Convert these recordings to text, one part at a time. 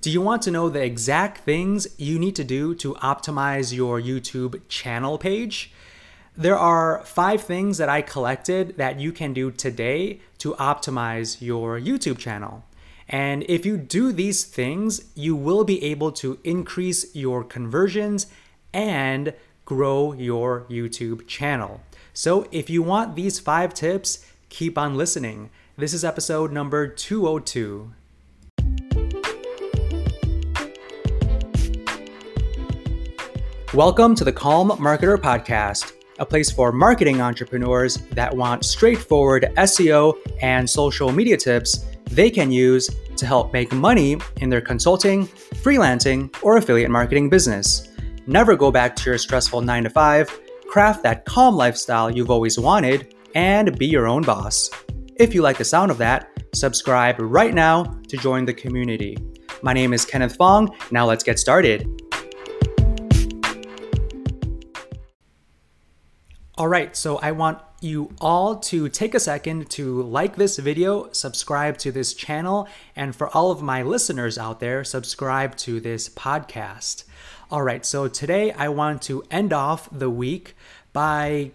Do you want to know the exact things you need to do to optimize your YouTube channel page? There are five things that I collected that you can do today to optimize your YouTube channel. And if you do these things, you will be able to increase your conversions and grow your YouTube channel. So if you want these five tips, keep on listening. This is episode number 202. Welcome to the Calm Marketer Podcast, a place for marketing entrepreneurs that want straightforward SEO and social media tips they can use to help make money in their consulting, freelancing, or affiliate marketing business. Never go back to your stressful 9 to 5, craft that calm lifestyle you've always wanted, and be your own boss. If you like the sound of that, subscribe right now to join the community. My name is Kenneth Fong. Now let's get started. All right, so I want you all to take a second to like this video, subscribe to this channel, and for all of my listeners out there, subscribe to this podcast. All right, so today I want to end off the week by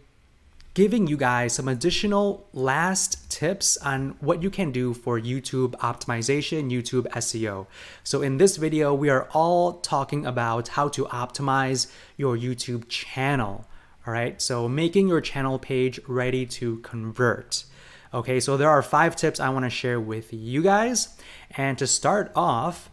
giving you guys some additional last tips on what you can do for YouTube optimization, YouTube SEO. So in this video, we are all talking about how to optimize your YouTube channel. All right, so making your channel page ready to convert. Okay, so there are five tips I want to share with you guys. And to start off,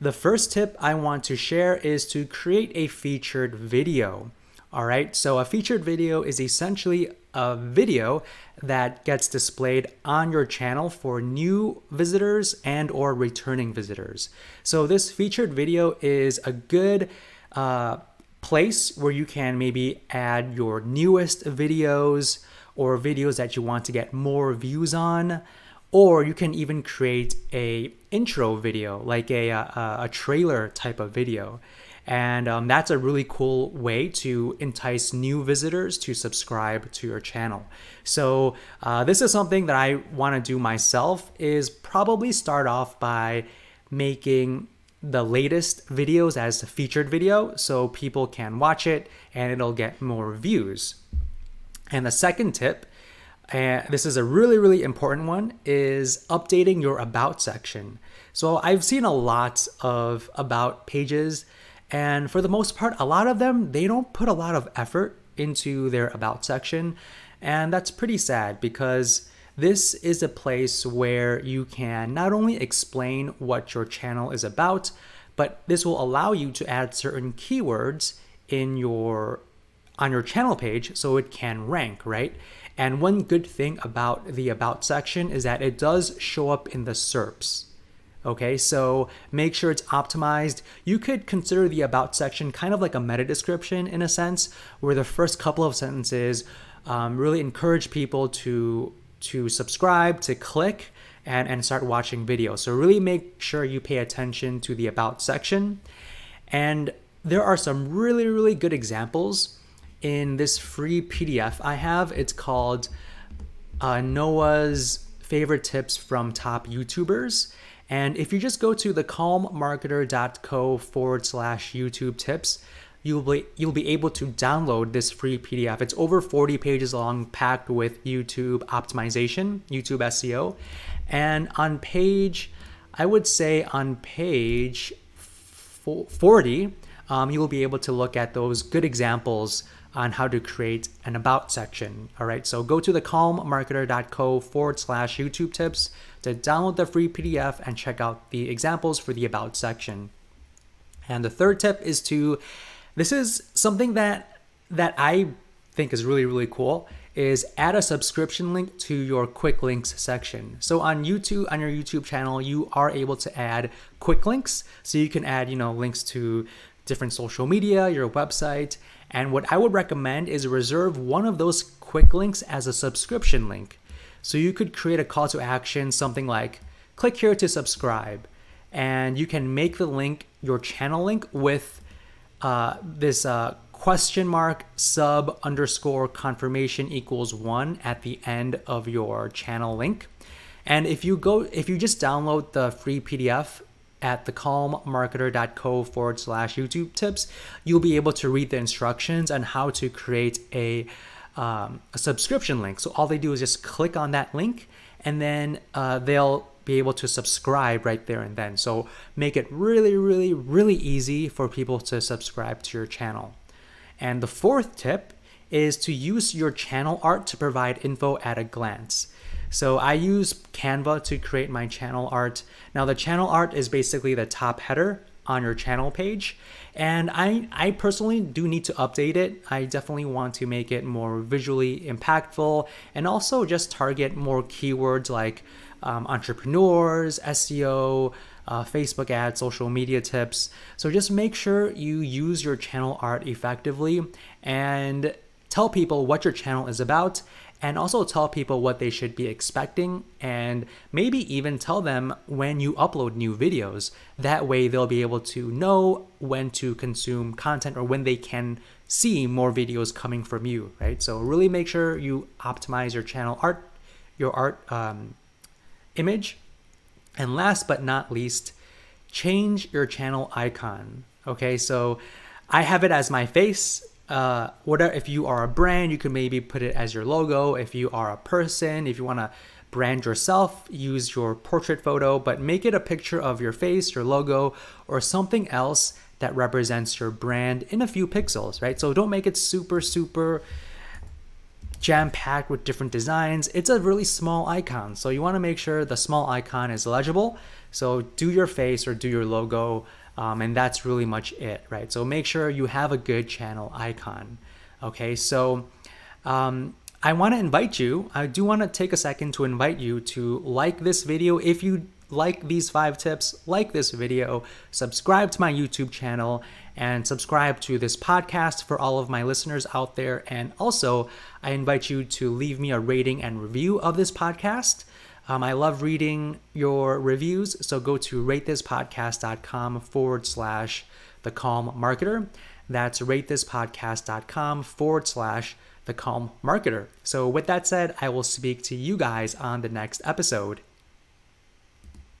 the first tip I want to share is to create a featured video. All right, so a featured video is essentially a video that gets displayed on your channel for new visitors and or returning visitors. So this featured video is a good uh, place where you can maybe add your newest videos or videos that you want to get more views on or you can even create a intro video like a, a, a trailer type of video. And um, that's a really cool way to entice new visitors to subscribe to your channel. So uh, this is something that i want to do myself is probably start off by making the latest videos as a featured video so people can watch it and it'll get more views. And the second tip, and this is a really, really important one, is updating your about section. So I've seen a lot of about pages, and for the most part, a lot of them, they don't put a lot of effort into their about section. And that's pretty sad because this is a place where you can not only explain what your channel is about, but this will allow you to add certain keywords in your on your channel page so it can rank, right? And one good thing about the about section is that it does show up in the SERPs. Okay, so make sure it's optimized. You could consider the about section kind of like a meta description in a sense, where the first couple of sentences um, really encourage people to to subscribe, to click, and, and start watching videos. So really make sure you pay attention to the about section. And there are some really, really good examples in this free PDF I have. It's called uh, Noah's favorite tips from top YouTubers. And if you just go to thecalmmarketer.co forward slash YouTube tips, you'll be you'll be able to download this free PDF. It's over 40 pages long, packed with YouTube optimization, YouTube SEO. And on page, I would say on page 40, um, you will be able to look at those good examples on how to create an about section. All right, so go to the calmmarketer.co forward slash YouTube tips to download the free PDF and check out the examples for the about section. And the third tip is to this is something that that I think is really really cool is add a subscription link to your quick links section. So on YouTube on your YouTube channel you are able to add quick links so you can add, you know, links to different social media, your website, and what I would recommend is reserve one of those quick links as a subscription link. So you could create a call to action something like click here to subscribe and you can make the link your channel link with uh, this uh, question mark sub underscore confirmation equals one at the end of your channel link. And if you go, if you just download the free PDF at thecalmmarketer.co forward slash YouTube tips, you'll be able to read the instructions on how to create a, um, a subscription link. So all they do is just click on that link and then uh, they'll be able to subscribe right there and then. So make it really, really, really easy for people to subscribe to your channel. And the fourth tip is to use your channel art to provide info at a glance. So I use Canva to create my channel art. Now the channel art is basically the top header on your channel page. And I, I personally do need to update it. I definitely want to make it more visually impactful and also just target more keywords like um, entrepreneurs, SEO, uh, Facebook ads, social media tips. So just make sure you use your channel art effectively and tell people what your channel is about and also tell people what they should be expecting and maybe even tell them when you upload new videos. That way they'll be able to know when to consume content or when they can see more videos coming from you, right? So really make sure you optimize your channel art, your art um, image. And last but not least, change your channel icon. Okay, so I have it as my face. Uh, whatever, if you are a brand, you can maybe put it as your logo. If you are a person, if you want to brand yourself, use your portrait photo, but make it a picture of your face, your logo, or something else that represents your brand in a few pixels, right? So don't make it super, super jam packed with different designs. It's a really small icon. So you want to make sure the small icon is legible. So do your face or do your logo, um, and that's really much it, right? So make sure you have a good channel icon. Okay, so um, I want to invite you, I do want to take a second to invite you to like this video if you like these five tips, like this video, subscribe to my YouTube channel, and subscribe to this podcast for all of my listeners out there. And also, I invite you to leave me a rating and review of this podcast. Um, I love reading your reviews, so go to ratethispodcast.com forward slash the calm marketer. That's ratethispodcast.com forward slash the calm marketer. So, with that said, I will speak to you guys on the next episode.